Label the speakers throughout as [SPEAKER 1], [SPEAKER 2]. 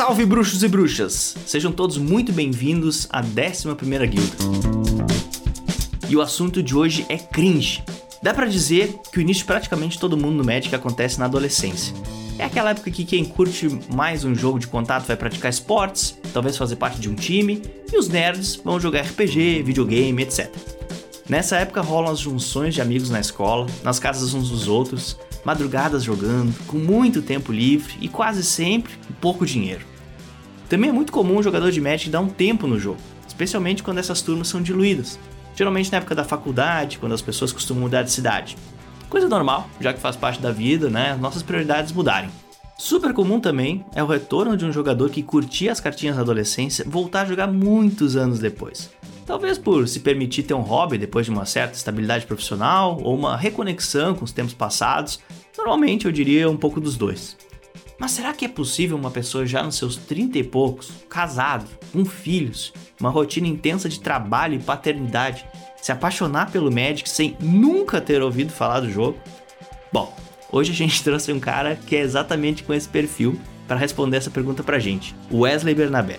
[SPEAKER 1] Salve bruxos e bruxas! Sejam todos muito bem-vindos à 11 Guilda. E o assunto de hoje é cringe. Dá pra dizer que o início de praticamente todo mundo no Magic acontece na adolescência. É aquela época que quem curte mais um jogo de contato vai praticar esportes, talvez fazer parte de um time, e os nerds vão jogar RPG, videogame, etc. Nessa época rolam as junções de amigos na escola, nas casas uns dos outros, madrugadas jogando, com muito tempo livre e quase sempre pouco dinheiro. Também é muito comum o jogador de Magic dar um tempo no jogo, especialmente quando essas turmas são diluídas, geralmente na época da faculdade, quando as pessoas costumam mudar de cidade. Coisa normal, já que faz parte da vida, né? Nossas prioridades mudarem. Super comum também é o retorno de um jogador que curtia as cartinhas na adolescência voltar a jogar muitos anos depois. Talvez por se permitir ter um hobby depois de uma certa estabilidade profissional ou uma reconexão com os tempos passados. Normalmente eu diria um pouco dos dois. Mas será que é possível uma pessoa já nos seus 30 e poucos, casado, com filhos, uma rotina intensa de trabalho e paternidade, se apaixonar pelo Magic sem nunca ter ouvido falar do jogo? Bom, hoje a gente trouxe um cara que é exatamente com esse perfil para responder essa pergunta pra gente, Wesley Bernabé.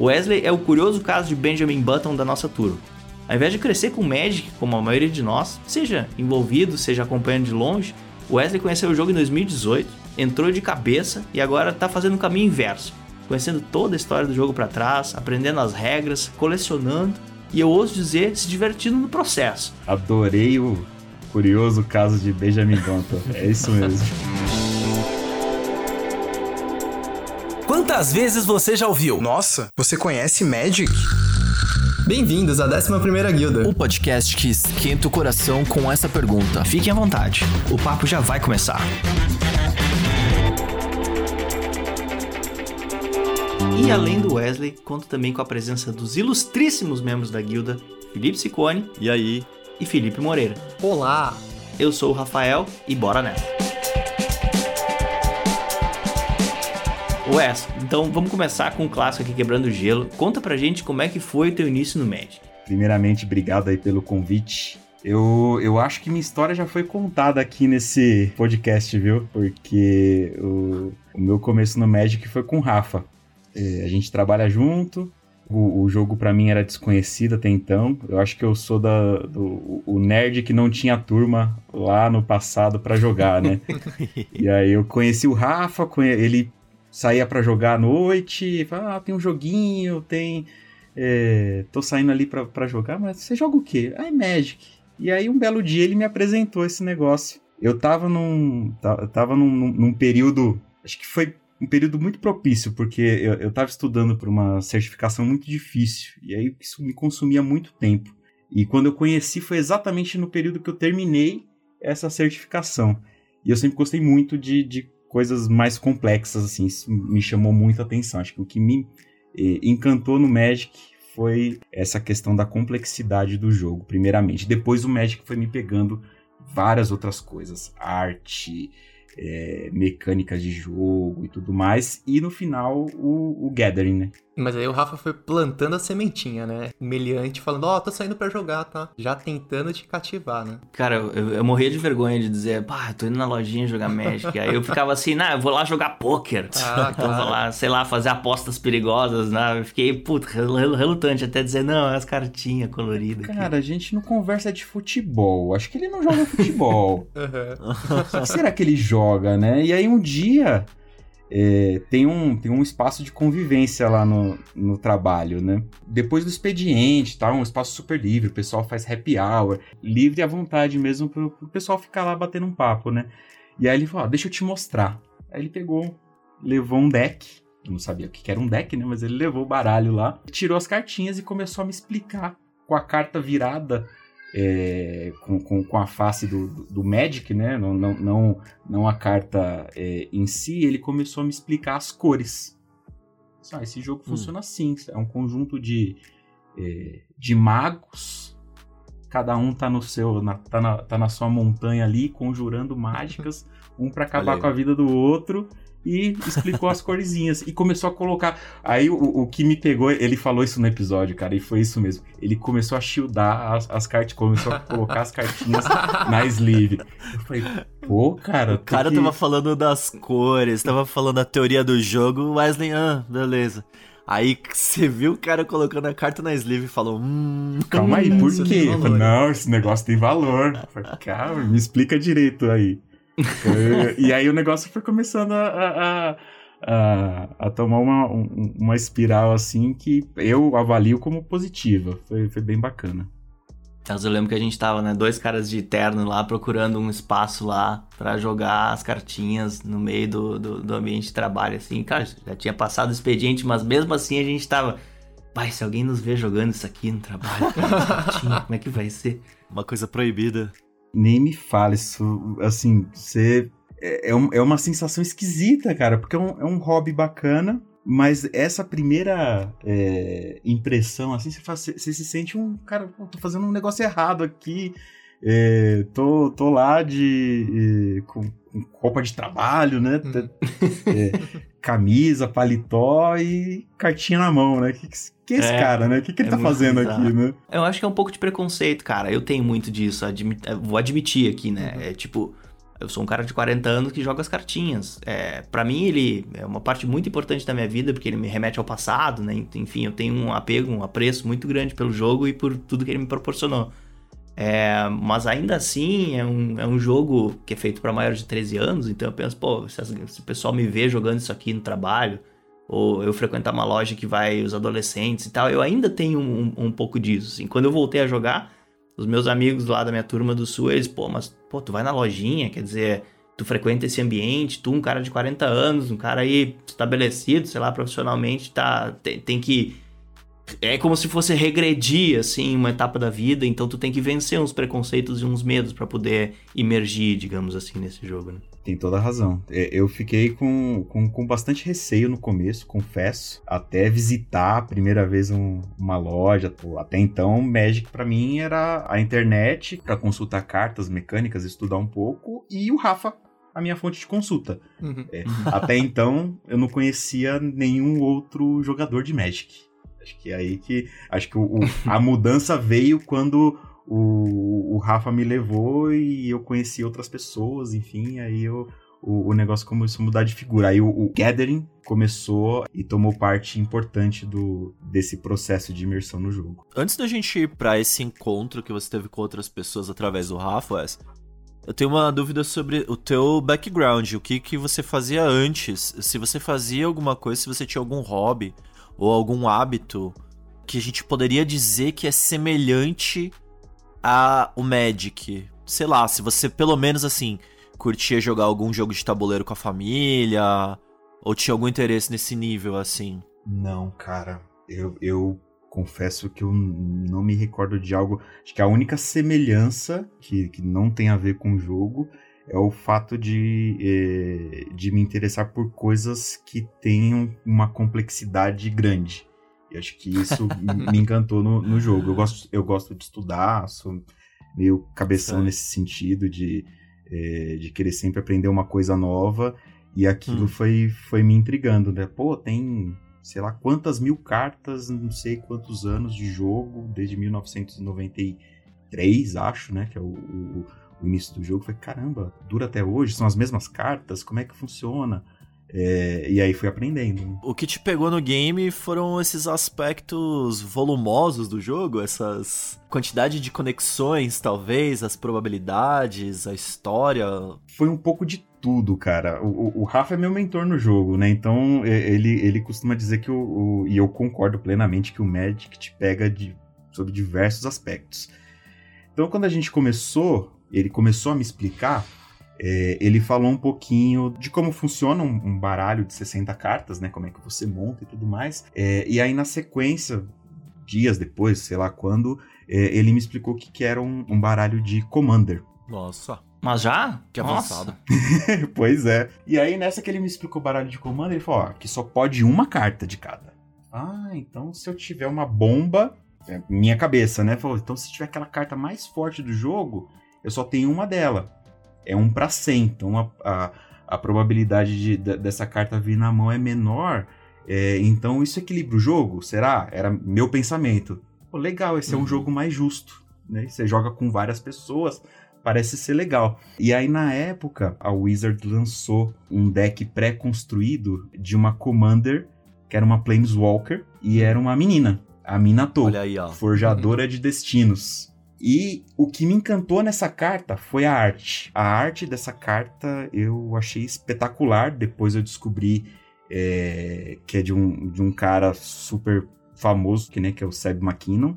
[SPEAKER 1] Wesley é o curioso caso de Benjamin Button da nossa turma. Ao invés de crescer com Magic, como a maioria de nós, seja envolvido, seja acompanhando de longe, Wesley conheceu o jogo em 2018, entrou de cabeça e agora está fazendo o caminho inverso, conhecendo toda a história do jogo para trás, aprendendo as regras, colecionando e eu ouso dizer, se divertindo no processo.
[SPEAKER 2] Adorei o curioso caso de Benjamin Button. É isso mesmo.
[SPEAKER 3] Quantas vezes você já ouviu?
[SPEAKER 4] Nossa, você conhece Magic?
[SPEAKER 5] Bem-vindos à 11ª Guilda.
[SPEAKER 3] O podcast que esquenta o coração com essa pergunta.
[SPEAKER 1] Fiquem à vontade, o papo já vai começar. E além do Wesley, conto também com a presença dos ilustríssimos membros da guilda, Felipe Sicone.
[SPEAKER 6] E aí?
[SPEAKER 1] E Felipe Moreira.
[SPEAKER 7] Olá!
[SPEAKER 1] Eu sou o Rafael e bora nessa. Wes, então vamos começar com o clássico aqui, Quebrando o Gelo. Conta pra gente como é que foi o teu início no Magic.
[SPEAKER 2] Primeiramente, obrigado aí pelo convite. Eu, eu acho que minha história já foi contada aqui nesse podcast, viu? Porque o, o meu começo no Magic foi com o Rafa. É, a gente trabalha junto, o, o jogo para mim era desconhecido até então. Eu acho que eu sou da, do o nerd que não tinha turma lá no passado para jogar, né? e aí eu conheci o Rafa, ele saía para jogar à noite, ah, tem um joguinho, tem. É, tô saindo ali para jogar, mas você joga o quê? Ah, é Magic. E aí um belo dia ele me apresentou esse negócio. Eu tava num. Tava num, num período. Acho que foi um período muito propício, porque eu, eu tava estudando por uma certificação muito difícil. E aí isso me consumia muito tempo. E quando eu conheci foi exatamente no período que eu terminei essa certificação. E eu sempre gostei muito de, de coisas mais complexas, assim, isso me chamou muita atenção. Acho que o que me eh, encantou no Magic foi essa questão da complexidade do jogo, primeiramente. Depois o Magic foi me pegando várias outras coisas, arte, é, mecânicas de jogo e tudo mais. E no final, o, o Gathering, né?
[SPEAKER 7] Mas aí o Rafa foi plantando a sementinha, né? Meliante, falando, ó, oh, tô saindo pra jogar, tá? Já tentando te cativar, né?
[SPEAKER 1] Cara, eu, eu morria de vergonha de dizer, pá, tô indo na lojinha jogar Magic. aí eu ficava assim, nah, eu vou lá jogar poker. Ah, claro. vou lá, sei lá, fazer apostas perigosas, né? Eu fiquei, puto, relutante até dizer, não, é as cartinhas coloridas.
[SPEAKER 2] Cara, aqui. a gente não conversa de futebol. Acho que ele não joga futebol. uhum. O que será que ele joga, né? E aí um dia é, tem, um, tem um espaço de convivência lá no, no trabalho, né? Depois do expediente, tá? Um espaço super livre, o pessoal faz happy hour, livre à vontade mesmo pro, pro pessoal ficar lá batendo um papo, né? E aí ele falou, ah, deixa eu te mostrar. Aí ele pegou, levou um deck, não sabia o que era um deck, né? Mas ele levou o baralho lá, tirou as cartinhas e começou a me explicar com a carta virada é, com, com, com, a face do, do, Magic, né? Não, não, não, não a carta é, em si, ele começou a me explicar as cores. Ah, esse jogo hum. funciona assim: é um conjunto de, é, de magos, cada um tá no seu, na, tá, na, tá na sua montanha ali, conjurando mágicas. um pra acabar
[SPEAKER 3] aí.
[SPEAKER 2] com a vida do outro e explicou as corzinhas e começou a colocar. Aí o, o que me pegou, ele falou isso no episódio, cara, e foi isso mesmo. Ele começou a shieldar as, as cartas, começou a colocar as cartinhas na sleeve. Eu falei, pô, cara.
[SPEAKER 1] O cara
[SPEAKER 2] que-
[SPEAKER 1] tava falando das cores, tava falando a teoria do jogo, o Wesley, ah, beleza. Aí você viu o cara colocando a carta na sleeve e falou, hum.
[SPEAKER 2] Calma aí, por quê? Não, esse negócio tem valor. Falei, Cara, me explica direito aí. E aí o negócio foi começando a, a, a- a- a tomar uma, um- uma espiral assim que eu avalio como positiva. Foi, foi bem bacana.
[SPEAKER 1] Mas eu lembro que a gente tava, né, dois caras de terno lá procurando um espaço lá pra jogar as cartinhas no meio do, do, do ambiente de trabalho, assim. Cara, já tinha passado o expediente, mas mesmo assim a gente tava. Pai, se alguém nos vê jogando isso aqui no trabalho, cartinha, como é que vai ser?
[SPEAKER 3] Uma coisa proibida.
[SPEAKER 2] Nem me fala isso, assim, você... É, é um- é uma sensação esquisita, cara, porque é um, é um hobby bacana, mas essa primeira é, impressão, assim, você, faz- você- se sente um, cara, tô fazendo um negócio errado aqui, é, tô, tô lá de, é, com, com roupa de trabalho, né,
[SPEAKER 7] Uhum.
[SPEAKER 2] é, camisa, paletó e cartinha na mão, né, que, que é esse
[SPEAKER 1] É,
[SPEAKER 2] cara, né, o que, que ele
[SPEAKER 1] é
[SPEAKER 2] tá fazendo
[SPEAKER 1] bizarro.
[SPEAKER 2] aqui, né?
[SPEAKER 1] Eu acho que é um pouco de preconceito, cara. Eu tenho muito disso. admi- eh, vou admitir aqui, né?
[SPEAKER 7] Uhum.
[SPEAKER 1] É tipo, eu sou um cara de 40 anos que joga as cartinhas. É, para mim, ele é uma parte muito importante da minha vida, porque ele me remete ao passado, né? Enfim, eu tenho um apego, um apreço muito grande pelo jogo e por tudo que ele me proporcionou. É, mas ainda assim, é um, é um jogo que é feito para maiores de 13 anos, então eu penso, pô, se, se o pessoal me vê jogando isso aqui no trabalho, ou eu frequentar uma loja que vai os adolescentes e tal, eu ainda tenho um, um pouco disso. Assim. Quando eu voltei a jogar, os meus amigos lá da minha turma do Sul, eles, pô, mas pô, tu vai na lojinha, quer dizer, tu frequenta esse ambiente, tu, um cara de 40 anos, um cara aí estabelecido, sei lá, profissionalmente, tá, tem, tem que. É como se fosse regredir, assim, uma etapa da vida, então tu tem que vencer uns preconceitos e uns medos pra poder imergir, digamos assim, nesse jogo, né?
[SPEAKER 2] Tem toda a razão. É, Eu fiquei com, com, com bastante receio no começo, confesso. Até visitar a primeira vez um- uma loja. Pô, Até então, Magic pra mim era a internet pra consultar cartas mecânicas, estudar um pouco, e o Rafa, a minha fonte de consulta.
[SPEAKER 7] Uhum.
[SPEAKER 2] É, Até então, eu não conhecia nenhum outro jogador de Magic. Acho que é aí que. Acho que o- o- a mudança veio quando o, o Rafa me levou e eu conheci outras pessoas, enfim, aí eu, o, o negócio começou a mudar de figura. Aí o, o Gathering começou e tomou parte importante do, desse processo de imersão no jogo.
[SPEAKER 3] Antes da gente ir pra esse encontro que você teve com outras pessoas através do Rafa, eu tenho uma dúvida sobre o teu background, o que, que você fazia antes, se você fazia alguma coisa, se você tinha algum hobby ou algum hábito que a gente poderia dizer que é semelhante ao Magic. Sei lá, se você pelo menos assim curtia jogar algum jogo de tabuleiro com a família, ou tinha algum interesse nesse nível assim.
[SPEAKER 2] Não, cara. Eu, eu confesso que eu não me recordo de algo. Acho que a única semelhança que, que não tem a ver com o jogo é o fato de, eh, de me interessar por coisas que tenham uma complexidade grande. E acho que isso me encantou no, no jogo. Eu gosto, eu gosto de estudar, sou meio cabeção
[SPEAKER 3] Certo.
[SPEAKER 2] nesse sentido de, eh, de querer sempre aprender uma coisa nova. E aquilo
[SPEAKER 3] Hum.
[SPEAKER 2] foi, foi me intrigando, né? Pô, tem sei lá quantas mil cartas, não sei quantos anos de jogo, desde 1993, acho, né? Que é o, o- o início do jogo. Foi caramba, dura até hoje, são as mesmas cartas, como é que funciona? É, e aí fui aprendendo. né?
[SPEAKER 3] O que te pegou no game foram esses aspectos volumosos do jogo, essas quantidade de conexões, talvez, as probabilidades, a história.
[SPEAKER 2] Foi um pouco de tudo, cara. O, o- o Rafa é meu mentor no jogo, né? Então é, ele, ele costuma dizer que o, o- E eu concordo plenamente que o Magic te pega de, sobre diversos aspectos. Então quando a gente começou, ele começou a me explicar. é, ele falou um pouquinho de como funciona um, um baralho de 60 cartas, né? Como é que você monta e tudo mais. É, e aí, na sequência, dias depois, sei lá quando, é, ele me explicou o que, que era um- um baralho de Commander.
[SPEAKER 3] Nossa,
[SPEAKER 1] Mas já?
[SPEAKER 3] que avançado.
[SPEAKER 2] pois é. E aí, nessa que ele me explicou o baralho de comando, ele falou: ó, que só pode uma carta de cada. Ah, então se eu tiver uma bomba. é, Minha cabeça, né? Falou, então se tiver aquela carta mais forte do jogo, eu só tenho uma dela. é 1 para 100. Então a, a, a probabilidade de, de, dessa carta vir na mão é menor. É, então isso equilibra o jogo? Será? Era meu pensamento. Pô, legal, esse uhum. é um jogo mais justo. Né? Você joga com várias pessoas, parece ser legal. E aí, na época, a Wizard lançou um deck pré-construído de uma Commander, que era uma Planeswalker, e era uma menina, a Minato,
[SPEAKER 3] Olha aí, ó.
[SPEAKER 2] forjadora de destinos. E o que me encantou nessa carta foi a arte. A arte dessa carta eu achei espetacular. Depois eu descobri é, que é de um, de um cara super famoso, que, né, que é o Seb McKinnon.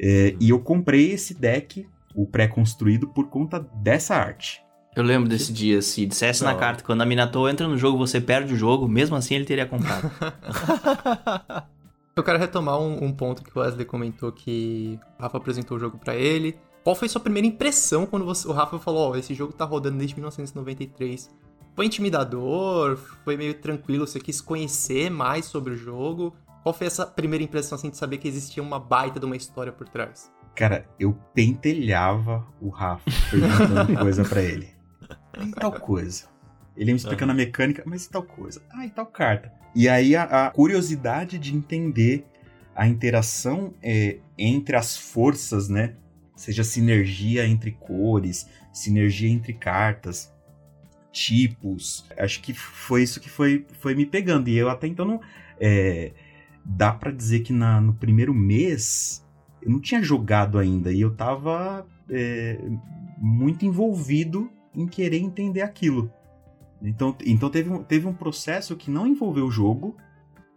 [SPEAKER 2] É, e eu comprei esse deck, o pré-construído, por conta dessa arte.
[SPEAKER 1] Eu lembro desse dia, se dissesse Não. na carta, quando a Minato entra no jogo, você perde o jogo, mesmo assim ele teria comprado.
[SPEAKER 7] Eu quero retomar um, um, ponto que o Wesley comentou que o Rafa apresentou o jogo para ele. Qual foi sua primeira impressão quando você, o Rafa falou, ó, oh, esse jogo tá rodando desde 1993? Foi intimidador? Foi meio tranquilo? Você quis conhecer mais sobre o jogo? Qual foi essa primeira impressão, assim, de saber que existia uma baita de uma história por trás?
[SPEAKER 2] Cara, eu pentelhava o Rafa perguntando coisa para ele. E tal coisa. Ele me explicando uhum. a mecânica, mas e tal coisa? Ah, e tal carta. E aí a, a curiosidade de entender a interação é, entre as forças, né? Seja sinergia entre cores, sinergia entre cartas, tipos. Acho que foi isso que foi, foi me pegando. E eu até então não. É, dá para dizer que na, no primeiro mês eu não tinha jogado ainda. E eu tava é, muito envolvido em querer entender aquilo. Então, então teve, um, teve um processo que não envolveu o jogo.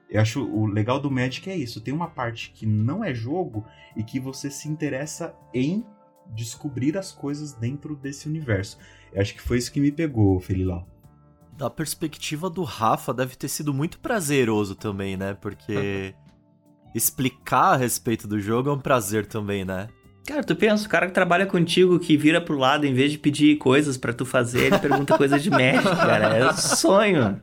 [SPEAKER 2] Eu acho o legal do Magic é isso. Tem uma parte que não é jogo e que você se interessa em descobrir as coisas dentro desse universo. Eu acho que foi isso que me pegou, Felilau.
[SPEAKER 3] Da perspectiva do Rafa, deve ter sido muito prazeroso também, né? Porque explicar a respeito do jogo é um prazer também, né?
[SPEAKER 1] Cara, tu pensa, o cara que trabalha contigo, que vira pro lado, em vez de pedir coisas para tu fazer, ele pergunta coisas de Magic, cara. É sonho.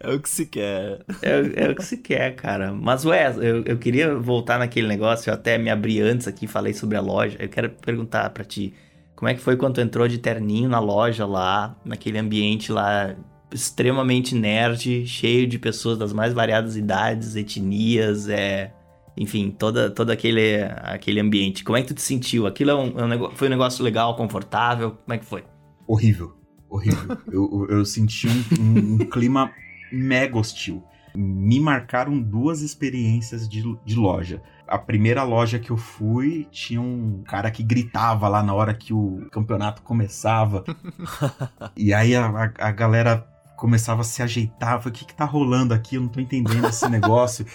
[SPEAKER 3] É o que se quer.
[SPEAKER 1] É, é o que se quer, cara. Mas, ué, eu, eu queria voltar naquele negócio, eu até me abri antes aqui, falei sobre a loja. Eu quero perguntar para ti, como é que foi quando tu entrou de terninho na loja lá, naquele ambiente lá extremamente nerd, cheio de pessoas das mais variadas idades, etnias, é enfim, toda, todo aquele, aquele ambiente. Como é que tu te sentiu? Aquilo é um, é um negócio, foi um negócio legal, confortável? Como é que foi?
[SPEAKER 2] Horrível, horrível. eu, eu senti um, um, um, clima mega hostil. Me marcaram duas experiências de, de loja. A primeira loja que eu fui tinha um cara que gritava lá na hora que o campeonato começava. e aí a, a, a galera começava a se ajeitar. Falei, o que que tá rolando aqui? Eu não tô entendendo esse negócio.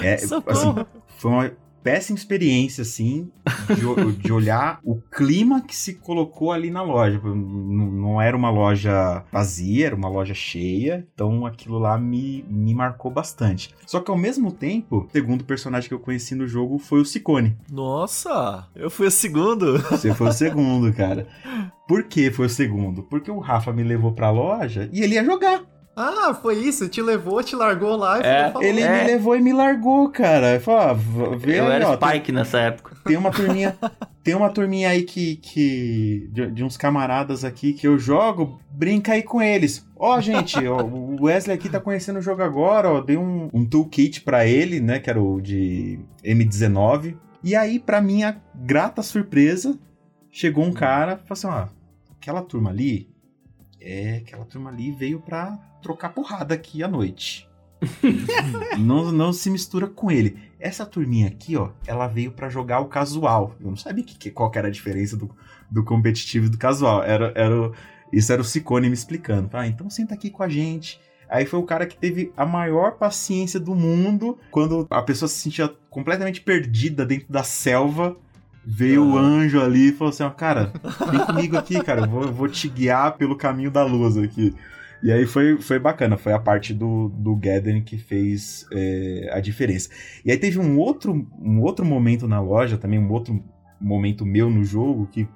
[SPEAKER 2] É, assim, foi uma péssima experiência, assim, de, de, olhar o clima que se colocou ali na loja. Não, não, era uma loja vazia, era uma loja cheia, então aquilo lá me, me marcou bastante. Só que ao mesmo tempo, o segundo personagem que eu conheci no jogo foi o Sicone.
[SPEAKER 3] Nossa, eu fui o segundo.
[SPEAKER 2] Você foi o segundo, cara. Por que foi o segundo? Porque o Rafa me levou pra loja e ele ia jogar.
[SPEAKER 7] Ah, foi isso? Te levou, te largou lá e
[SPEAKER 2] é, falou, Ele é. me levou e me largou, cara. Falou, ah,
[SPEAKER 1] vê Eu aí, era ó, Spike tem, nessa época.
[SPEAKER 2] Tem uma turminha, tem uma turminha aí que, que de, de, uns camaradas aqui que eu jogo, brinca aí com eles. Ó, oh, gente, ó, o Wesley aqui tá conhecendo o jogo agora, ó, dei um, um toolkit para ele, né, que era o de M19. E aí, pra minha grata surpresa, chegou um cara e falou assim, ó, aquela turma ali, é, aquela turma ali veio pra trocar porrada aqui à noite. não, não se mistura com ele. Essa turminha aqui, ó, ela veio para jogar o casual. Eu não sabia que, qual que era a diferença do, do competitivo e do casual. Era, era, isso era o Cicone me explicando. Ah, então senta aqui com a gente. Aí foi o cara que teve a maior paciência do mundo quando a pessoa se sentia completamente perdida dentro da selva. Veio o anjo ali e falou assim: ó, cara, vem comigo aqui, cara, eu vou, eu vou te guiar pelo caminho da luz aqui. E aí foi, foi bacana, foi a parte do, do Gathering que fez é, a diferença. E aí teve um outro, um outro momento na loja, também um outro momento meu no jogo, que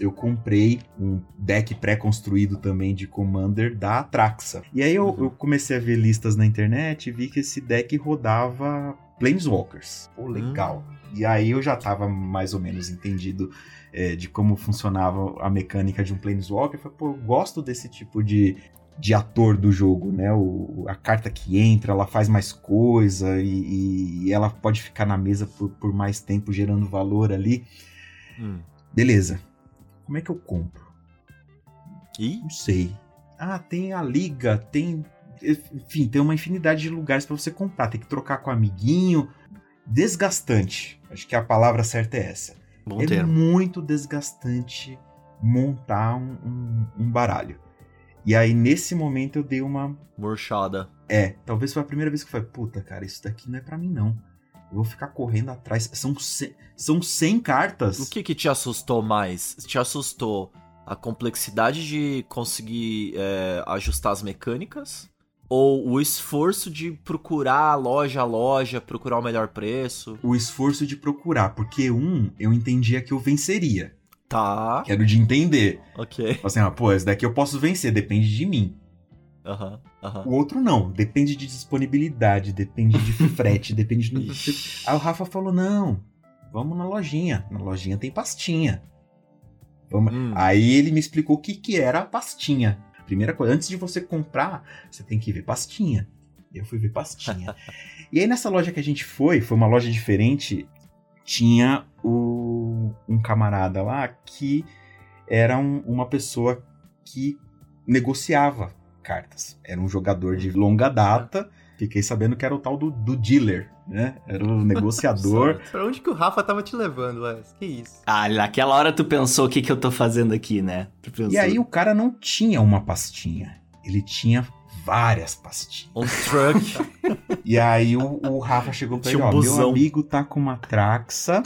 [SPEAKER 2] eu comprei um deck pré-construído também de Commander da Atraxa. E aí eu, uhum. eu, comecei a ver listas na internet e vi que esse deck rodava Planeswalkers. Pô, legal. E aí eu já tava mais ou menos entendido é, de como funcionava a mecânica de um Planeswalker. Eu falei, pô, eu gosto desse tipo de, de ator do jogo, né? O, a carta que entra, ela faz mais coisa e, e ela pode ficar na mesa por, por mais tempo gerando valor ali.
[SPEAKER 3] Hum.
[SPEAKER 2] Beleza. Como é que eu compro?
[SPEAKER 3] E?
[SPEAKER 2] Não sei. Ah, tem a liga, tem. Enfim, tem uma infinidade de lugares para você comprar. Tem que trocar com amiguinho. Desgastante. Acho que a palavra certa é essa.
[SPEAKER 1] Bom
[SPEAKER 2] é
[SPEAKER 1] termo.
[SPEAKER 2] muito desgastante montar um, um- um baralho. E aí, nesse momento, eu dei uma.
[SPEAKER 3] Murchada.
[SPEAKER 2] É, talvez foi a primeira vez que eu falei, puta, cara, isso daqui não é pra mim, não. Eu vou ficar correndo atrás. São 100, são 100 cartas.
[SPEAKER 3] O que que te assustou mais? Te assustou a complexidade de conseguir é, ajustar as mecânicas? Ou o esforço de procurar loja a loja, procurar o melhor preço?
[SPEAKER 2] O esforço de procurar, porque um, eu entendia que eu venceria.
[SPEAKER 3] Tá,
[SPEAKER 2] Quero de entender.
[SPEAKER 3] ok.
[SPEAKER 2] Assim, ah, pô, esse daqui eu posso vencer, depende de mim.
[SPEAKER 3] Aham, aham.
[SPEAKER 2] O outro não, depende de disponibilidade, depende de frete, depende de.
[SPEAKER 3] Ixi.
[SPEAKER 2] Aí o Rafa falou: não, vamos na lojinha. Na lojinha tem pastinha. Vamos...
[SPEAKER 3] Hum.
[SPEAKER 2] Aí ele me explicou o que, que era a pastinha. Primeira coisa, antes de você comprar, você tem que ver pastinha. Eu fui ver pastinha. e aí nessa loja que a gente foi, foi uma loja diferente, tinha o- um camarada lá que era um- uma pessoa que negociava cartas. Era um jogador de longa data. Fiquei sabendo que era o tal do, do dealer, né? Era o negociador.
[SPEAKER 7] Pra onde que o Rafa tava te levando, Wes? Que isso?
[SPEAKER 1] Ah, naquela hora tu pensou o que, que eu tô fazendo aqui, né?
[SPEAKER 2] E aí o cara não tinha uma pastinha. Ele tinha várias pastinhas.
[SPEAKER 3] Um truck.
[SPEAKER 2] E aí o, o Rafa chegou pra ele,
[SPEAKER 3] um
[SPEAKER 2] ó, meu
[SPEAKER 3] busão.
[SPEAKER 2] amigo tá com uma Traxa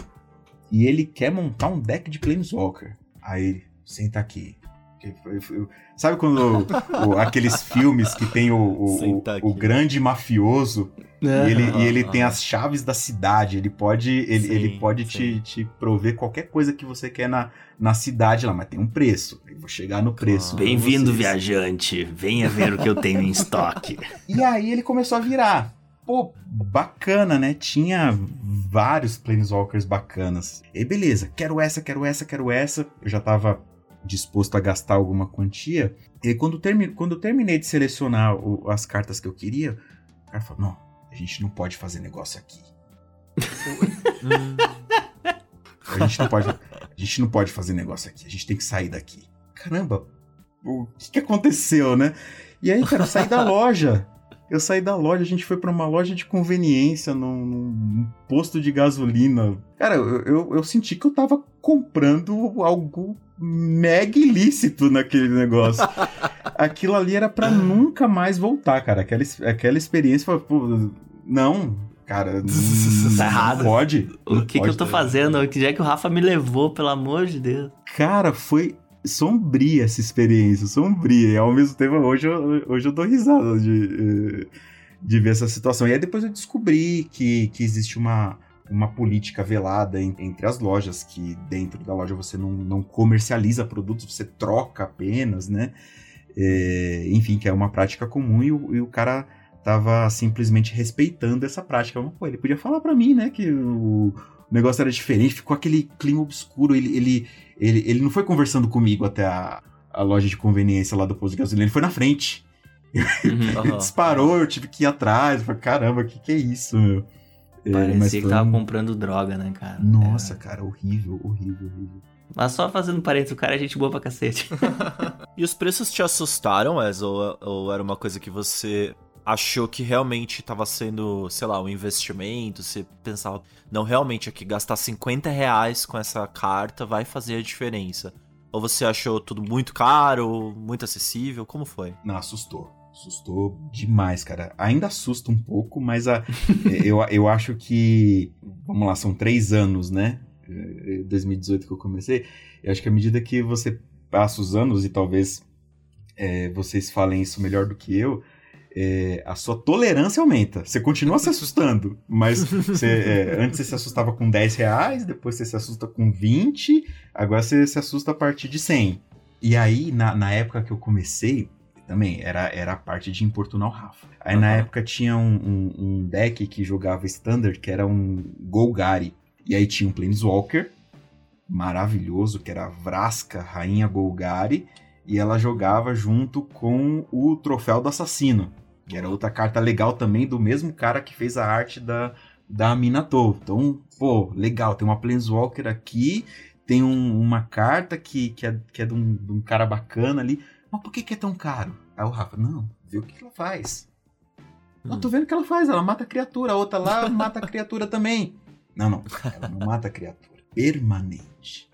[SPEAKER 2] e ele quer montar um deck de Planeswalker. Aí ele, senta aqui. Sabe quando o- aqueles filmes que tem o, o- o- grande mafioso
[SPEAKER 1] É.
[SPEAKER 2] e ele, e ele
[SPEAKER 3] Aham,
[SPEAKER 2] tem as chaves da cidade, ele pode, ele,
[SPEAKER 3] Sim,
[SPEAKER 2] ele pode te,
[SPEAKER 3] sim.
[SPEAKER 2] te prover qualquer coisa que você quer na, na cidade lá, mas tem um preço. Eu vou chegar no preço. pra
[SPEAKER 1] Bem-vindo,
[SPEAKER 2] vocês.
[SPEAKER 1] viajante. Venha ver o que eu tenho em estoque.
[SPEAKER 2] E aí ele começou a virar. Pô, bacana, né? Tinha vários Planeswalkers bacanas. E beleza, quero essa, quero essa, quero essa. Eu já tava disposto a gastar alguma quantia. E quando, termi quando eu terminei de selecionar o- as cartas que eu queria, o cara falou: não, a gente não pode fazer negócio aqui. A gente não pode, a gente não pode fazer negócio aqui. A gente tem que sair daqui. Caramba, o que, que aconteceu, né? E aí, cara, eu saí da loja. Eu saí da loja, a gente foi pra uma loja de conveniência, num, num posto de gasolina. Cara, eu, eu, eu senti que eu tava comprando algo mega ilícito naquele negócio. Aquilo ali era pra nunca mais voltar, cara. Aquela, aquela experiência foi, pô, não, cara,
[SPEAKER 1] Tá errado.
[SPEAKER 2] pode.
[SPEAKER 1] O que, que eu
[SPEAKER 2] Pode.
[SPEAKER 1] tô fazendo? Onde é que o Rafa me levou, pelo amor de Deus?
[SPEAKER 2] Cara, foi sombria essa experiência, sombria. E ao mesmo tempo, hoje eu, hoje eu dou risada de, eh, de ver essa situação. E aí depois eu descobri que, que existe uma, uma política velada en- entre as lojas, que dentro da loja você não, não comercializa produtos, você troca apenas, né? Eh, enfim, que é uma prática comum e o, e o cara tava simplesmente respeitando essa prática. Mas, pô, ele podia falar pra mim, né, que o negócio era diferente, ficou aquele clima obscuro, ele, ele, ele, ele não foi conversando comigo até a, a loja de conveniência lá do posto de gasolina, ele foi na frente.
[SPEAKER 1] Uhum.
[SPEAKER 2] Ele disparou, eu tive que ir atrás. Eu falei, caramba, o que, que é isso, meu? É,
[SPEAKER 1] Parecia
[SPEAKER 2] mas
[SPEAKER 1] que tava
[SPEAKER 2] um-
[SPEAKER 1] comprando droga, né, cara?
[SPEAKER 2] Nossa, cara, horrível, horrível, horrível.
[SPEAKER 1] Mas só fazendo parênteses, o cara é gente boa pra cacete.
[SPEAKER 3] E os preços te assustaram, Wes? Ou, ou era uma coisa que você achou que realmente tava sendo, sei lá, um investimento? Você pensava, não, realmente aqui gastar 50 reais com essa carta vai fazer a diferença? Ou você achou tudo muito caro, muito acessível? Como foi?
[SPEAKER 2] Não, assustou. Assustou demais, cara. Ainda assusta um pouco, mas a, eu, eu acho que. Vamos lá, são três anos, né? Eh, 2018 que eu comecei. Eu acho que à medida que você passa os anos, e talvez eh, vocês falem isso melhor do que eu, eh, a sua tolerância aumenta. Você continua se assustando, mas você, eh, antes você se assustava com 10 reais, depois você se assusta com 20, agora você se assusta a partir de 100. E aí, na, na época que eu comecei, Também, era, era a parte de importunar o Rafa. Aí na
[SPEAKER 3] Aham.
[SPEAKER 2] época tinha um, um- um deck que jogava Standard, que era um Golgari. E aí tinha um Planeswalker, maravilhoso, que era a Vraska, Rainha Golgari. E ela jogava junto com o Troféu do Assassino, que era outra carta legal também, do mesmo cara que fez a arte da, da Minato. Então, pô, legal, tem uma Planeswalker aqui, tem um- uma carta que, que, é, que é de um, de um cara bacana ali. Mas por que, que é tão caro? Aí o Rafa, não, vê o que, ela faz.
[SPEAKER 3] Hum.
[SPEAKER 2] tô vendo o que ela faz, ela mata a criatura, a outra lá mata a criatura também. Não, não, ela não mata a criatura. Permanente.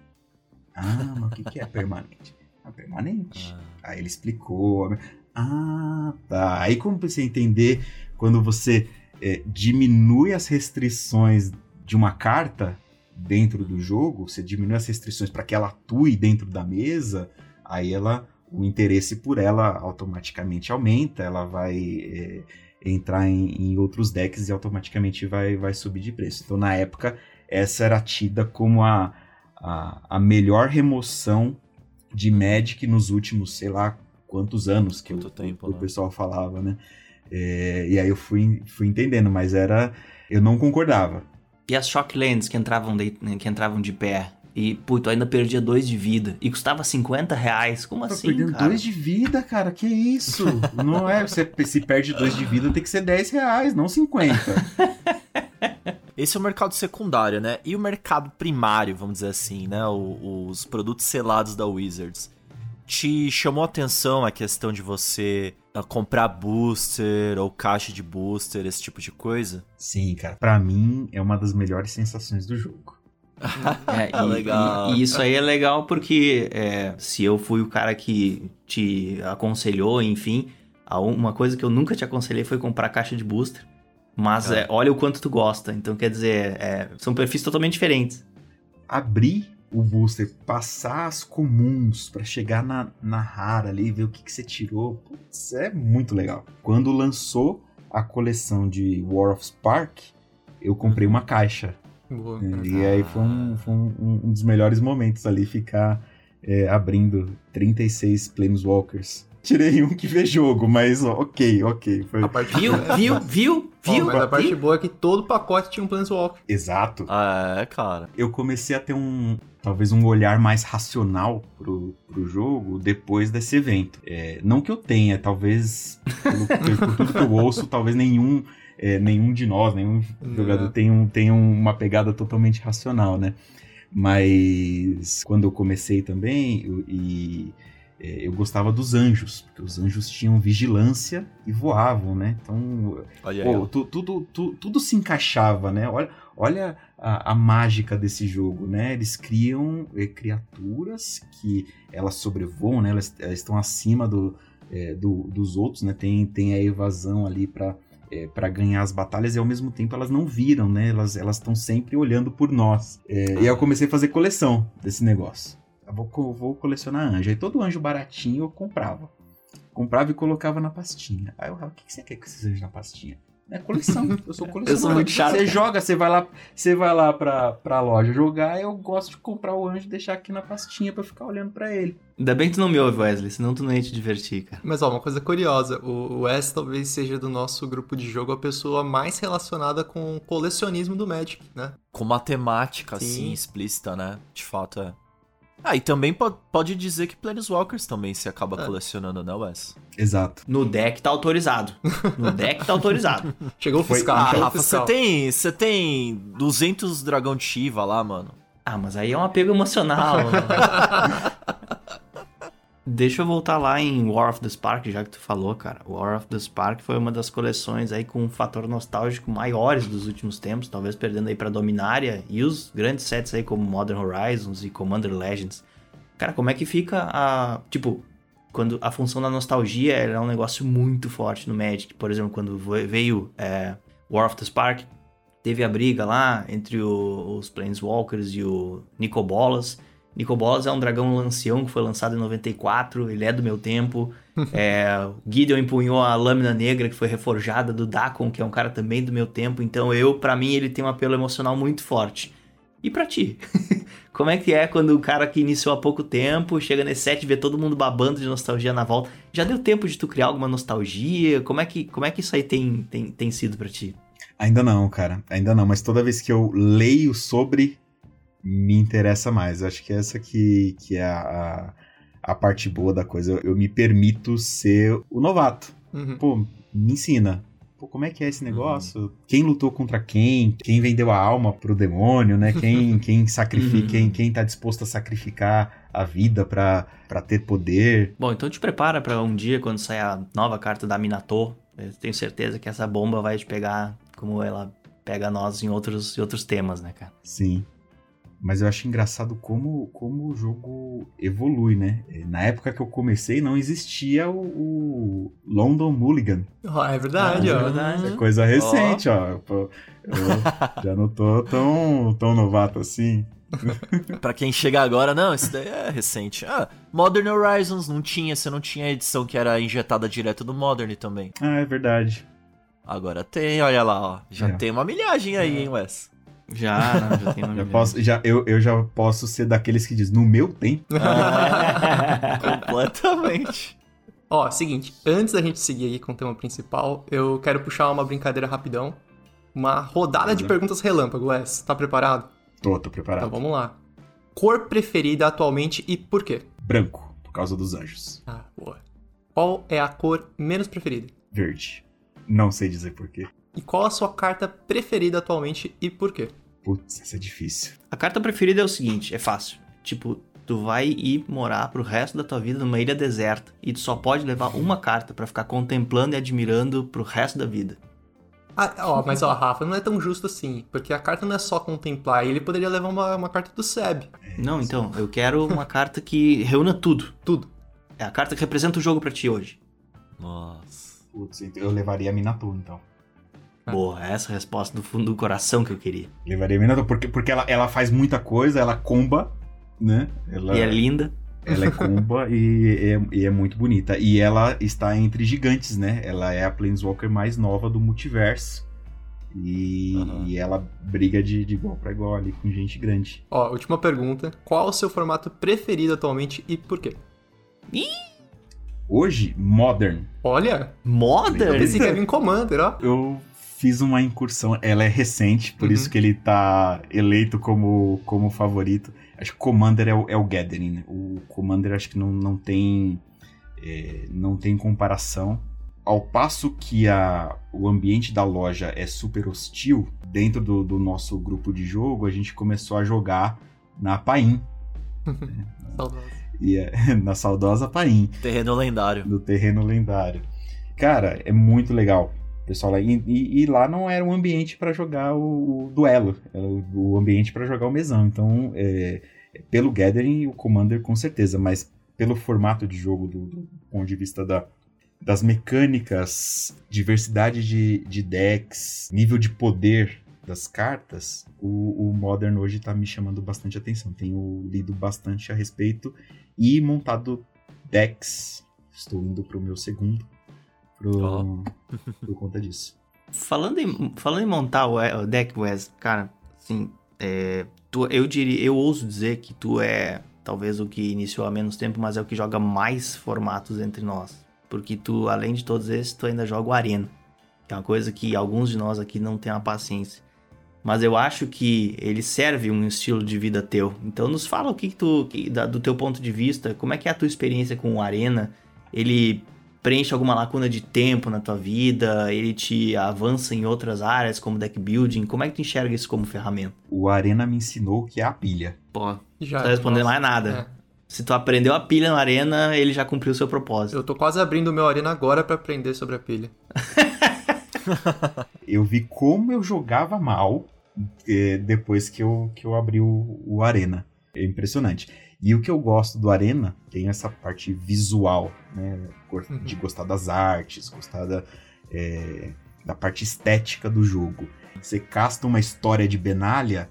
[SPEAKER 2] Ah, mas o que, que é permanente? É permanente.
[SPEAKER 3] Ah,
[SPEAKER 2] Aí ele explicou. Ah, tá. Aí comecei a entender quando você é, diminui as restrições de uma carta dentro do jogo, você diminui as restrições para que ela atue dentro da mesa, aí ela o interesse por ela automaticamente aumenta, ela vai é, entrar em, em outros decks e automaticamente vai, vai subir de preço. Então, na época, essa era tida como a, a, a melhor remoção de Magic nos últimos, sei lá, quantos anos que
[SPEAKER 3] Quanto
[SPEAKER 2] o,
[SPEAKER 3] tempo,
[SPEAKER 2] o
[SPEAKER 3] né?
[SPEAKER 2] pessoal falava, né? É, e aí eu fui, fui entendendo, mas era. Eu não concordava.
[SPEAKER 1] E as Shocklands que entravam de, que entravam de pé. E, puto, ainda perdia dois de vida. E custava 50 reais. Como
[SPEAKER 2] Tá
[SPEAKER 1] assim,
[SPEAKER 2] perdendo
[SPEAKER 1] cara?
[SPEAKER 2] dois de vida, cara, que isso? não é, você se perde dois de vida, tem que ser 10 reais, não 50.
[SPEAKER 3] Esse é o mercado secundário, né? E o mercado primário, vamos dizer assim, né? O- os produtos selados da Wizards. Te chamou a atenção a questão de você ah, comprar booster ou caixa de booster, esse tipo de coisa?
[SPEAKER 2] Sim, cara, pra mim é uma das melhores sensações do jogo.
[SPEAKER 1] É, e,
[SPEAKER 3] Legal.
[SPEAKER 1] e- e isso aí é legal porque é, se eu fui o cara que te aconselhou, enfim, a um- uma coisa que eu nunca te aconselhei foi comprar caixa de booster. Mas
[SPEAKER 3] É.
[SPEAKER 1] é, olha o quanto tu gosta. Então, quer dizer, é, são perfis totalmente diferentes.
[SPEAKER 2] Abrir o booster, passar as comuns pra chegar na, na rara ali, ver o que, que você tirou, putz, é muito legal. Quando lançou a coleção de War of Spark, eu comprei uma caixa.
[SPEAKER 7] Boa.
[SPEAKER 2] E aí foi, um, foi um- um dos melhores momentos ali, ficar é, abrindo 36 Planeswalkers. Tirei um que vê jogo, mas ó, ok, ok. Foi...
[SPEAKER 7] A parte
[SPEAKER 1] Viu? Viu? Viu? Viu?
[SPEAKER 7] mas a parte
[SPEAKER 1] Viu?
[SPEAKER 7] boa é que todo pacote tinha um Planeswalker.
[SPEAKER 2] Exato.
[SPEAKER 3] Ah, é, cara.
[SPEAKER 2] Eu comecei a ter um, talvez um olhar mais racional pro, pro jogo depois desse evento. É, não que eu tenha, talvez, pelo, por tudo que eu ouço, talvez nenhum, é, nenhum de nós, nenhum
[SPEAKER 7] Não.
[SPEAKER 2] jogador tenha, um- tenha uma pegada totalmente racional, né? Mas quando eu comecei também, eu- e é, eu gostava dos anjos, porque os anjos tinham vigilância e voavam, né? Então. Pô, tu- tudo, tu- tudo se encaixava, né? Olha, olha a, a mágica desse jogo, né? Eles criam eh, criaturas que elas sobrevoam, né? Elas, elas estão acima do, eh, do- dos outros, né? Tem, tem a evasão ali para para ganhar as batalhas e ao mesmo tempo elas não viram, né? Elas estão sempre olhando por nós. Eh, e aí eu comecei a fazer coleção desse negócio. Eu vou, vou colecionar anjo. Aí todo anjo baratinho eu comprava. Comprava e colocava na pastinha. Aí eu falava, o que que você quer com esses anjos na pastinha? É coleção. Eu sou colecionador.
[SPEAKER 1] Eu sou muito chato,
[SPEAKER 2] Você joga, você vai lá, você vai lá pra, pra loja jogar. Eu gosto de comprar o anjo e deixar aqui na pastinha pra ficar olhando pra ele.
[SPEAKER 1] Ainda bem que tu não me ouve, Wesley, senão tu não ia te divertir, cara.
[SPEAKER 7] Mas ó, uma coisa curiosa, o Wes talvez seja do nosso grupo de jogo a pessoa mais relacionada com o colecionismo do Magic, né?
[SPEAKER 3] Com matemática,
[SPEAKER 7] Sim.
[SPEAKER 3] assim, explícita, né? De fato é. Ah, e também po- pode dizer que Planeswalkers também se acaba
[SPEAKER 7] É.
[SPEAKER 3] colecionando, né, Wes?
[SPEAKER 2] Exato.
[SPEAKER 1] No deck tá autorizado. No deck tá autorizado.
[SPEAKER 7] Chegou o fiscal,
[SPEAKER 3] Ah, Rafa, você tem, você tem 200 dragão de Shiva lá, mano.
[SPEAKER 1] Ah, mas aí é um apego emocional. Deixa eu voltar lá em War of the Spark, já que tu falou, cara. War of the Spark foi uma das coleções aí com um fator nostálgico maiores dos últimos tempos, talvez perdendo aí pra Dominária e os grandes sets aí como Modern Horizons e Commander Legends. Cara, como é que fica a, tipo, quando a função da nostalgia era um negócio muito forte no Magic, por exemplo, quando veio é, War of the Spark, teve a briga lá entre o- os Planeswalkers e o Nicobolas. Nicobolas é um dragão ancião que foi lançado em 94, ele é do meu tempo. É, Gideon empunhou a lâmina negra que foi reforjada do Dakon, que é um cara também do meu tempo. Então eu, pra mim, ele tem um apelo emocional muito forte. E pra ti? Como é que é quando o cara que iniciou há pouco tempo chega nesse set e vê todo mundo babando de nostalgia na volta? Já deu tempo de tu criar alguma nostalgia? Como é que, como é que isso aí tem, tem, tem sido pra ti?
[SPEAKER 2] Ainda não, cara. Ainda não, mas toda vez que eu leio sobre, me interessa mais. Eu acho que essa que, que é a, a, parte boa da coisa. Eu me permito ser o novato.
[SPEAKER 7] Uhum.
[SPEAKER 2] Pô, me ensina. Pô, como é que é esse negócio? Quem lutou contra quem? Quem vendeu a alma pro demônio, né? Quem, quem sacrifica,
[SPEAKER 1] Uhum.
[SPEAKER 2] quem, quem tá disposto a sacrificar a vida pra, pra ter poder?
[SPEAKER 1] Bom, então te prepara pra um dia quando sair a nova carta da Minato. Eu tenho certeza que essa bomba vai te pegar como ela pega nós em outros, em outros temas, né, cara?
[SPEAKER 2] Sim. Mas eu acho engraçado como, como o jogo evolui, né? Na época que eu comecei, não existia o, o London Mulligan.
[SPEAKER 7] Ah, é verdade,
[SPEAKER 1] Ah, é
[SPEAKER 7] ó.
[SPEAKER 1] verdade.
[SPEAKER 2] É coisa recente, ó. Pô, eu já não tô tão, tão novato assim.
[SPEAKER 3] Pra quem chega agora, não, isso daí é recente. Ah, Modern Horizons não tinha, você não tinha a edição que era injetada direto do Modern também.
[SPEAKER 2] Ah, é verdade.
[SPEAKER 3] Agora tem, olha lá, ó. Já
[SPEAKER 2] É.
[SPEAKER 3] tem uma milhagem aí, hein, Wes?
[SPEAKER 1] Já, não, já tem uma
[SPEAKER 2] Já posso, já, eu, eu já posso ser daqueles que diz no meu tempo.
[SPEAKER 3] Completamente.
[SPEAKER 7] Ó, seguinte, antes da gente seguir aí com o tema principal, eu quero puxar uma brincadeira rapidão. Uma rodada de perguntas relâmpago, Wes. Tá preparado?
[SPEAKER 2] Tô, tô
[SPEAKER 7] Então
[SPEAKER 2] preparado.
[SPEAKER 7] vamos lá. Cor preferida atualmente e por quê?
[SPEAKER 2] Branco, por causa dos anjos.
[SPEAKER 7] Ah, boa. Qual é a cor menos preferida?
[SPEAKER 2] Verde. Não sei dizer porquê.
[SPEAKER 7] E qual a sua carta preferida atualmente e por quê?
[SPEAKER 2] Putz, essa é difícil.
[SPEAKER 1] A carta preferida é o seguinte, é fácil. Tipo, tu vai ir morar pro resto da tua vida numa ilha deserta e tu só pode levar uma carta pra ficar contemplando e admirando pro resto da vida.
[SPEAKER 7] Ah, ó, mas ó, Rafa, não é tão justo assim, porque a carta não é só contemplar, ele poderia levar uma, uma carta do Seb.
[SPEAKER 1] Não, então, eu quero uma carta que reúna tudo.
[SPEAKER 7] Tudo.
[SPEAKER 1] É a carta que representa o jogo pra ti hoje.
[SPEAKER 3] Nossa.
[SPEAKER 2] Putz, então eu levaria a Minato, então.
[SPEAKER 7] Ah.
[SPEAKER 1] Boa, essa é a resposta do fundo do coração que eu queria.
[SPEAKER 2] Levaria a Minato, porque, porque ela, ela faz muita coisa, ela comba, né? Ela,
[SPEAKER 1] E é linda.
[SPEAKER 2] ela é comba e, é, e é muito bonita. E ela está entre gigantes, né? Ela é a Planeswalker mais nova do multiverso. E,
[SPEAKER 3] Aham.
[SPEAKER 2] e ela briga de, de igual pra igual ali com gente grande.
[SPEAKER 7] Ó, última pergunta. Qual o seu formato preferido atualmente e por quê?
[SPEAKER 2] Hoje, Modern.
[SPEAKER 7] Olha, eu
[SPEAKER 1] Modern?
[SPEAKER 7] pensei que ia vir Commander, ó.
[SPEAKER 2] Eu fiz uma incursão, ela é recente, por
[SPEAKER 7] Uhum.
[SPEAKER 2] isso que ele tá eleito como, como favorito. Acho que Commander é o, é o Gathering. né? O Commander acho que não, não tem é, não tem comparação. Ao passo que a, o ambiente da loja é super hostil, dentro do, do nosso grupo de jogo, a gente começou a jogar na Paim.
[SPEAKER 7] Saudades.
[SPEAKER 2] E é- na saudosa Paim.
[SPEAKER 3] Terreno lendário.
[SPEAKER 2] do terreno lendário. Cara, é muito legal. Pessoal, lá, e, e- e lá não era um ambiente pra jogar o, o duelo, era o, o ambiente pra jogar o mesão. Então, é, pelo Gathering, o Commander com certeza, mas pelo formato de jogo, do, do ponto de vista da, das mecânicas, diversidade de, de decks, nível de poder das cartas, o, o Modern hoje tá me chamando bastante atenção. Tenho lido bastante a respeito e montado decks. Estou indo pro meu segundo pro, por conta disso.
[SPEAKER 1] Falando em, falando em montar o, o deck Wes, cara, assim, é, tu, eu diria, eu ouso dizer que tu é talvez o que iniciou há menos tempo, mas é o que joga mais formatos entre nós. Porque tu, além de todos esses, tu ainda joga o Arena. Que é uma coisa que alguns de nós aqui não tem a paciência. Mas eu acho que ele serve um estilo de vida teu. Então nos fala o que, que tu, que, da- do teu ponto de vista, como é que é a tua experiência com o Arena? Ele preenche alguma lacuna de tempo na tua vida? Ele te avança em outras áreas, como deck building? Como é que tu enxerga isso como ferramenta?
[SPEAKER 2] O Arena me ensinou que é a pilha.
[SPEAKER 1] Pô,
[SPEAKER 7] Já,
[SPEAKER 1] não tá respondendo
[SPEAKER 7] nossa,
[SPEAKER 1] mais nada.
[SPEAKER 7] é.
[SPEAKER 1] Se tu aprendeu a pilha na arena, ele já cumpriu o seu propósito.
[SPEAKER 7] Eu tô quase abrindo o meu arena agora pra aprender sobre a pilha.
[SPEAKER 2] Eu vi como eu jogava mal eh, depois que eu, que eu abri o, o Arena. É impressionante. E o que eu gosto do Arena tem essa parte visual, né?
[SPEAKER 7] Uhum.
[SPEAKER 2] De gostar das artes, gostar da, eh, da parte estética do jogo. Você casta uma história de Benalia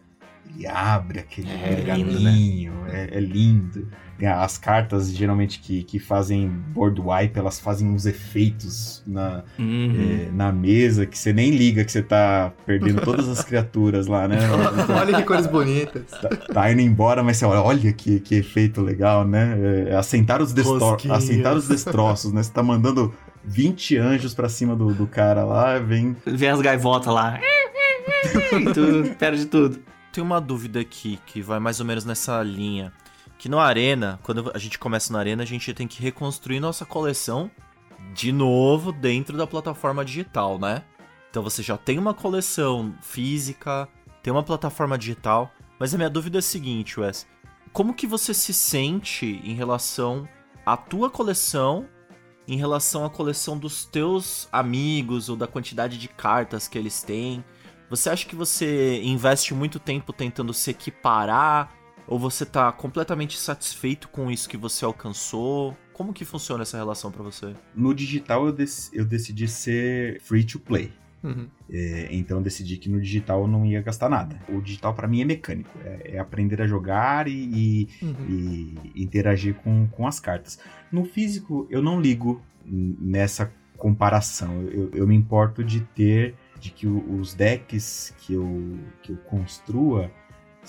[SPEAKER 2] ele abre aquele
[SPEAKER 1] É
[SPEAKER 2] pergaminho, é, é lindo. As cartas, geralmente, que, que fazem board wipe, elas fazem uns efeitos na,
[SPEAKER 1] Uhum.
[SPEAKER 2] é, na mesa que você nem liga que você tá perdendo todas as criaturas lá, né?
[SPEAKER 7] Olha que cores bonitas.
[SPEAKER 2] Tá, tá indo embora, mas você olha, olha que, que efeito legal, né? É, assentar, os destro... Assentar os destroços, né? Você tá mandando 20 anjos pra cima do, do cara lá, vem.
[SPEAKER 1] Vem as gaivotas lá. e tu perde tudo.
[SPEAKER 3] Tem uma dúvida aqui que vai mais ou menos nessa linha. Que no Arena, quando a gente começa na Arena, a gente tem que reconstruir nossa coleção de novo dentro da plataforma digital, né? Então você já tem uma coleção física, tem uma plataforma digital, mas a minha dúvida é a seguinte, Wes. Como que você se sente em relação à tua coleção, em relação à coleção dos teus amigos ou da quantidade de cartas que eles têm? Você acha que você investe muito tempo tentando se equiparar? Ou você tá completamente satisfeito com isso que você alcançou? Como que funciona essa relação pra você?
[SPEAKER 2] No digital eu, dec- eu decidi ser free to play.
[SPEAKER 7] Uhum.
[SPEAKER 2] É, então eu decidi que no digital eu não ia gastar nada. O digital pra mim é mecânico, é, é aprender a jogar e, e-
[SPEAKER 7] Uhum.
[SPEAKER 2] e interagir com, com as cartas. No físico, eu não ligo nessa comparação. Eu, eu me importo de ter, de que os decks que eu, que eu construa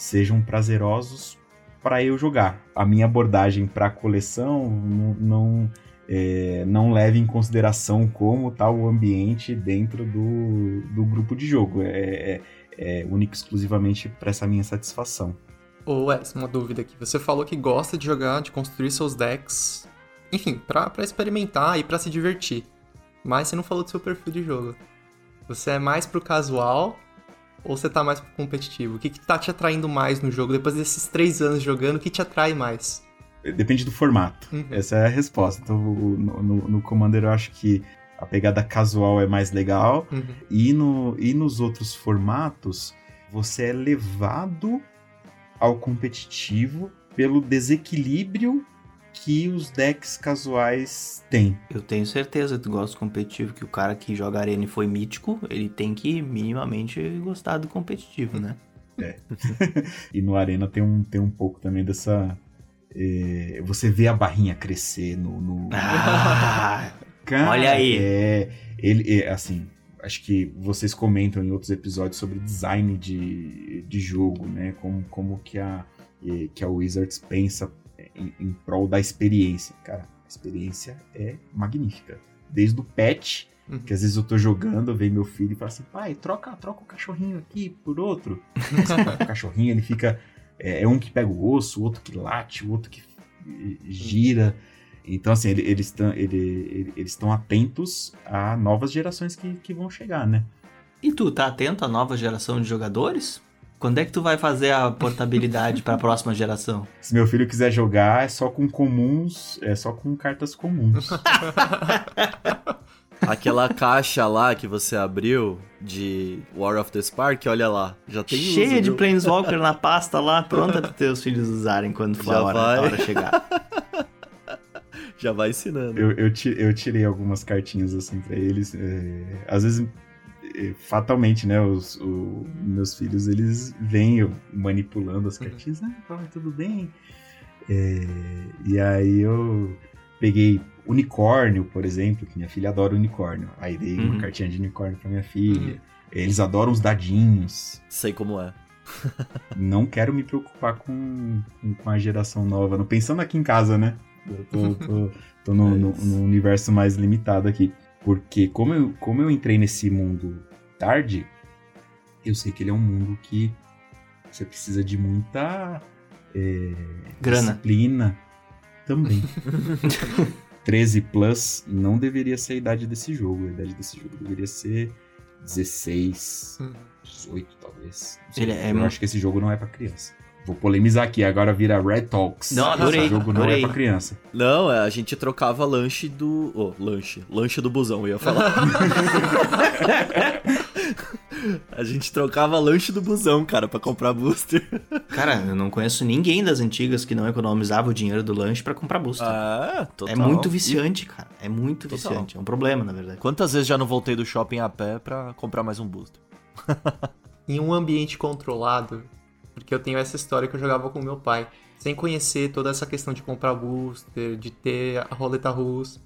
[SPEAKER 2] sejam prazerosos para eu jogar. A minha abordagem para a coleção não, não, é, não leva em consideração como está o ambiente dentro do, do grupo de jogo. É, é, é único exclusivamente para essa minha satisfação.
[SPEAKER 7] Ô Wes, uma dúvida aqui. Você falou que gosta de jogar, de construir seus decks, enfim, pra experimentar e pra se divertir. Mas você não falou do seu perfil de jogo. Você é mais pro casual ou você tá mais competitivo? O que, que tá te atraindo mais no jogo? Depois desses três anos jogando, o que te atrai mais?
[SPEAKER 2] Depende do formato.
[SPEAKER 7] Uhum.
[SPEAKER 2] Essa é a resposta. Então, no, no, no Commander, eu acho que a pegada casual é mais legal.
[SPEAKER 7] Uhum.
[SPEAKER 2] E, no, e nos outros formatos, você é levado ao competitivo pelo desequilíbrio que os decks casuais têm.
[SPEAKER 1] Eu tenho certeza que tu gosta do competitivo, que o cara que joga arena e foi mítico, ele tem que minimamente gostar do competitivo, né?
[SPEAKER 2] E no Arena tem um, tem um pouco também dessa. é, você vê a barrinha crescer no. no-
[SPEAKER 1] Ah,
[SPEAKER 2] Cara,
[SPEAKER 1] olha aí.
[SPEAKER 2] É, ele, é, assim, acho que vocês comentam em outros episódios sobre design de, de jogo, né? Como, como que, a, eh, que a Wizards pensa em, em prol da experiência. Cara, a experiência é magnífica. Desde o patch,
[SPEAKER 7] Uhum.
[SPEAKER 2] que às vezes eu tô jogando, vem meu filho e fala assim, pai, troca, troca o cachorrinho aqui por outro. o cachorrinho, ele fica... É, é um que pega o osso, o outro que late, o outro que gira. Então, assim, ele- eles estão ele, ele- eles estão atentos a novas gerações que, que vão chegar, né?
[SPEAKER 1] E tu, tá atento à nova geração de jogadores? Quando é que tu vai fazer a portabilidade pra próxima geração?
[SPEAKER 2] Se meu filho quiser jogar, é só com comuns, é só com cartas comuns.
[SPEAKER 3] Aquela caixa lá que você abriu de War of the Spark, olha lá, já tem uso,
[SPEAKER 1] Cheia de
[SPEAKER 3] viu?
[SPEAKER 1] Planeswalker na pasta lá, pronta para teus filhos usarem quando for a hora, a hora chegar.
[SPEAKER 3] Já vai ensinando.
[SPEAKER 2] eu, eu, eu tirei algumas cartinhas assim pra eles. é, às vezes, fatalmente, né? Os o- meus filhos eles vêm manipulando as cartinhas. Ah, pai, tudo bem. É, e aí eu peguei unicórnio, por exemplo, que minha filha adora unicórnio. Aí dei
[SPEAKER 1] Uhum.
[SPEAKER 2] uma cartinha de unicórnio pra minha filha. Eles adoram os dadinhos.
[SPEAKER 3] Sei como é.
[SPEAKER 2] Não quero me preocupar com, com, a geração nova. Não pensando aqui em casa, né? Eu tô, tô- tô no,
[SPEAKER 3] É
[SPEAKER 2] no- no universo mais limitado aqui. Porque como eu, como eu entrei nesse mundo tarde, eu sei que ele é um mundo que você precisa de muita é,
[SPEAKER 1] Grana.
[SPEAKER 2] disciplina também. 13 plus não deveria ser a idade desse jogo. A idade desse jogo deveria ser 16,
[SPEAKER 7] Uhum.
[SPEAKER 2] 18 talvez. Não sei.
[SPEAKER 1] Ele é
[SPEAKER 2] eu acho que esse jogo não é pra criança. Vou polemizar aqui, agora vira Red Talks.
[SPEAKER 1] Não, adorei,
[SPEAKER 2] Esse jogo não
[SPEAKER 1] adorei.
[SPEAKER 2] é pra criança.
[SPEAKER 3] Não, é, a gente trocava lanche do. Ô, lanche. Lanche do busão, eu ia falar. a gente trocava lanche do busão, cara, pra comprar booster.
[SPEAKER 1] Cara, eu não conheço ninguém das antigas que não economizava o dinheiro do lanche pra comprar booster.
[SPEAKER 3] Ah, total.
[SPEAKER 1] é muito viciante, cara. É muito
[SPEAKER 3] Total.
[SPEAKER 1] viciante. É um problema, na verdade.
[SPEAKER 3] Quantas vezes já não voltei do shopping a pé pra comprar mais um booster?
[SPEAKER 7] Em um ambiente controlado, Porque eu tenho essa história que eu jogava com meu pai, sem conhecer toda essa questão de comprar booster, de ter a roleta russa.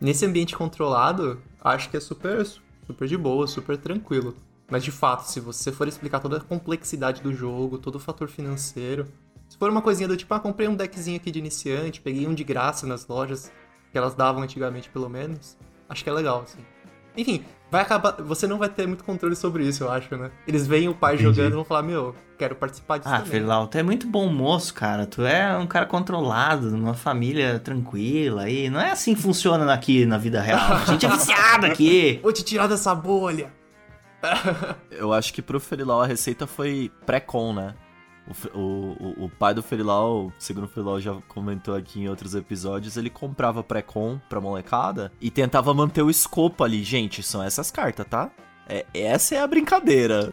[SPEAKER 7] Nesse ambiente controlado, acho que é super, super de boa, super tranquilo. Mas de fato, se você for explicar toda a complexidade do jogo, todo o fator financeiro, se for uma coisinha do tipo, ah, comprei um deckzinho aqui de iniciante, peguei um de graça nas lojas, que elas davam antigamente pelo menos, acho que é legal, assim. Enfim, vai acabar. Você não vai ter muito controle sobre isso, eu acho, né? Eles veem o pai
[SPEAKER 2] Entendi.
[SPEAKER 7] jogando e vão falar, meu, quero participar disso
[SPEAKER 1] Ah,
[SPEAKER 7] também.
[SPEAKER 1] Tu é muito bom moço, cara. Tu é um cara controlado, numa família tranquila aí. Não é assim que funciona aqui na vida real. A gente é viciado aqui.
[SPEAKER 7] Vou te tirar dessa bolha!
[SPEAKER 3] Eu acho que pro Ferilau a receita foi pré-com, né? O, o, o, o pai do Ferilau, segundo o Ferilau já comentou aqui em outros episódios, ele comprava pré-com pra molecada e tentava manter o escopo ali. Gente, são essas cartas, tá? É, essa é a brincadeira.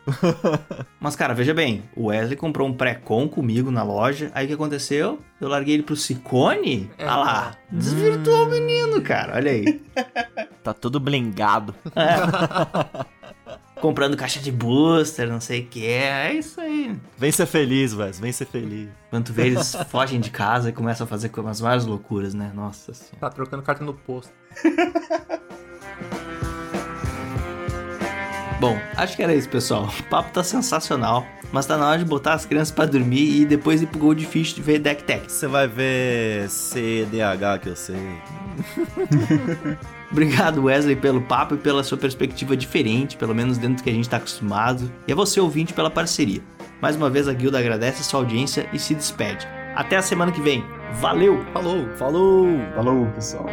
[SPEAKER 1] Mas, cara, veja bem, o Wesley comprou um pré-com comigo na loja. Aí o que aconteceu? Eu larguei ele pro Sicone.
[SPEAKER 7] É.
[SPEAKER 1] Ah lá, desvirtuou o menino, cara. Olha aí.
[SPEAKER 3] Tá tudo blingado.
[SPEAKER 1] Comprando caixa de booster, não sei o que. É isso aí.
[SPEAKER 3] Vem ser feliz, Wes, vem ser feliz.
[SPEAKER 1] Quando tu vê eles fogem de casa e começam a fazer umas várias loucuras, né? Nossa senhora.
[SPEAKER 7] Tá trocando carta no posto.
[SPEAKER 1] Bom, acho que era isso, pessoal. O papo tá sensacional. Mas tá na hora de botar as crianças pra dormir e depois ir pro Goldfish ver Deck Tech.
[SPEAKER 3] Você vai ver CDH que eu sei.
[SPEAKER 1] Obrigado, Wesley, pelo papo e pela sua perspectiva diferente, pelo menos dentro do que a gente tá acostumado. E a você, ouvinte, pela parceria. Mais uma vez, a guilda agradece a sua audiência e se despede. Até a semana que vem. Valeu!
[SPEAKER 7] Falou!
[SPEAKER 3] Falou!
[SPEAKER 2] Falou, pessoal.